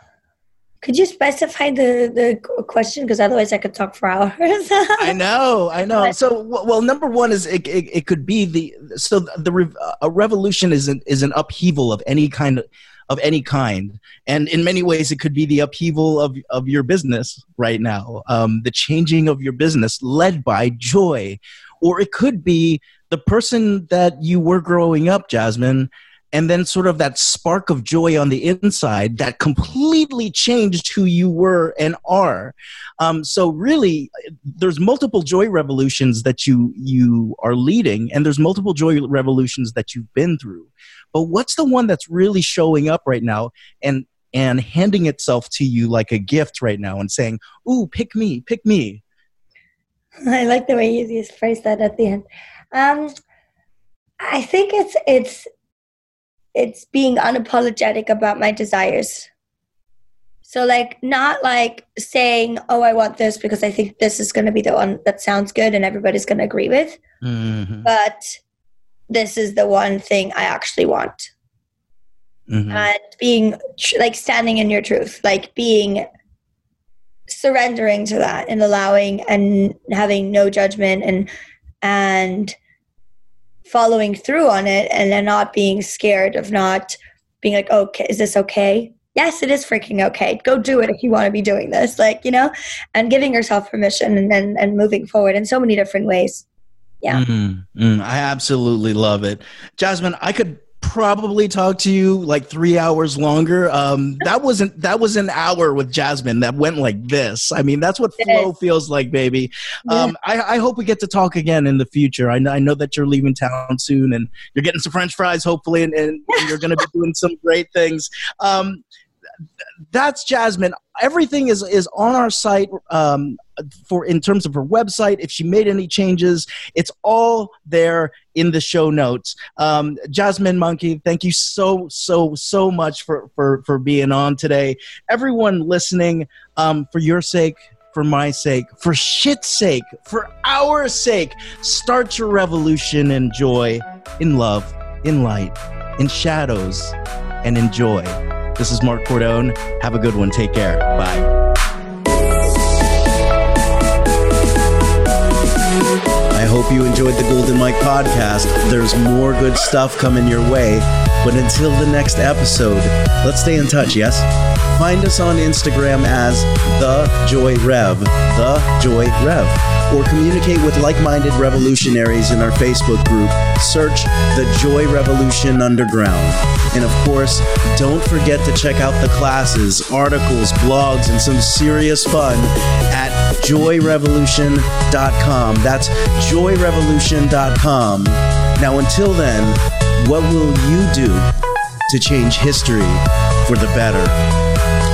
Could you specify the the question? Because otherwise, I could talk for hours. *laughs* I know, I know. So, well, number one is it, it, it could be the so the a revolution is an is an upheaval of any kind of of any kind. And in many ways, it could be the upheaval of, of your business right now, um, the changing of your business led by joy. Or it could be the person that you were growing up, Jasmin, and then sort of that spark of joy on the inside that completely changed who you were and are. Um, so really, there's multiple joy revolutions that you you are leading, and there's multiple joy revolutions that you've been through but what's the one that's really showing up right now and and handing itself to you like a gift right now and saying ooh pick me pick me i like the way you just phrase that at the end. Um, i think it's it's it's being unapologetic about my desires. So like not like saying oh i want this because i think this is going to be the one that sounds good and everybody's going to agree with mm-hmm. but this is the one thing I actually want. Mm-hmm. And being like standing in your truth, like being surrendering to that and allowing and having no judgment and and following through on it and then not being scared of not being like okay is this okay yes it is freaking okay go do it if you want to be doing this like you know and giving yourself permission and and, and moving forward in so many different ways yeah. Mm, mm, i absolutely love it. Jasmin i could probably talk to you like three hours longer. Um that wasn't that was an hour with jasmin that went like this. I mean that's what flow feels like baby. Um I, I hope we get to talk again in the future. I know, I know that you're leaving town soon and you're getting some french fries hopefully and, and you're going to be *laughs* doing some great things. Um that's Jasmin. Everything is is on our site. Um, for in terms of her website. If she made any changes, it's all there in the show notes. Um, Jasmin Manke, thank you so so so much for for for being on today. Everyone listening, um, for your sake. For my sake, for shit's sake, for our sake, start your revolution in joy, in love, in light, in shadows, and enjoy. This is Mark Cordone. Have a good one. Take care. Bye. Hope you enjoyed the Golden Mic podcast. There's more good stuff coming your way. But until the next episode, let's stay in touch, yes? Find us on Instagram as The Joy Rev, The Joy Rev or communicate with like minded revolutionaries in our Facebook group. Search the Joy Revolution Underground. And of course, don't forget to check out the classes, articles, blogs, and some serious fun at joyrevolution.com. That's joyrevolution.com. Now, until then, what will you do to change history for the better?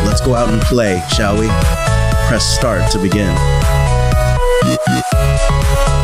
Let's go out and play, shall we? Press start to begin. Thank you.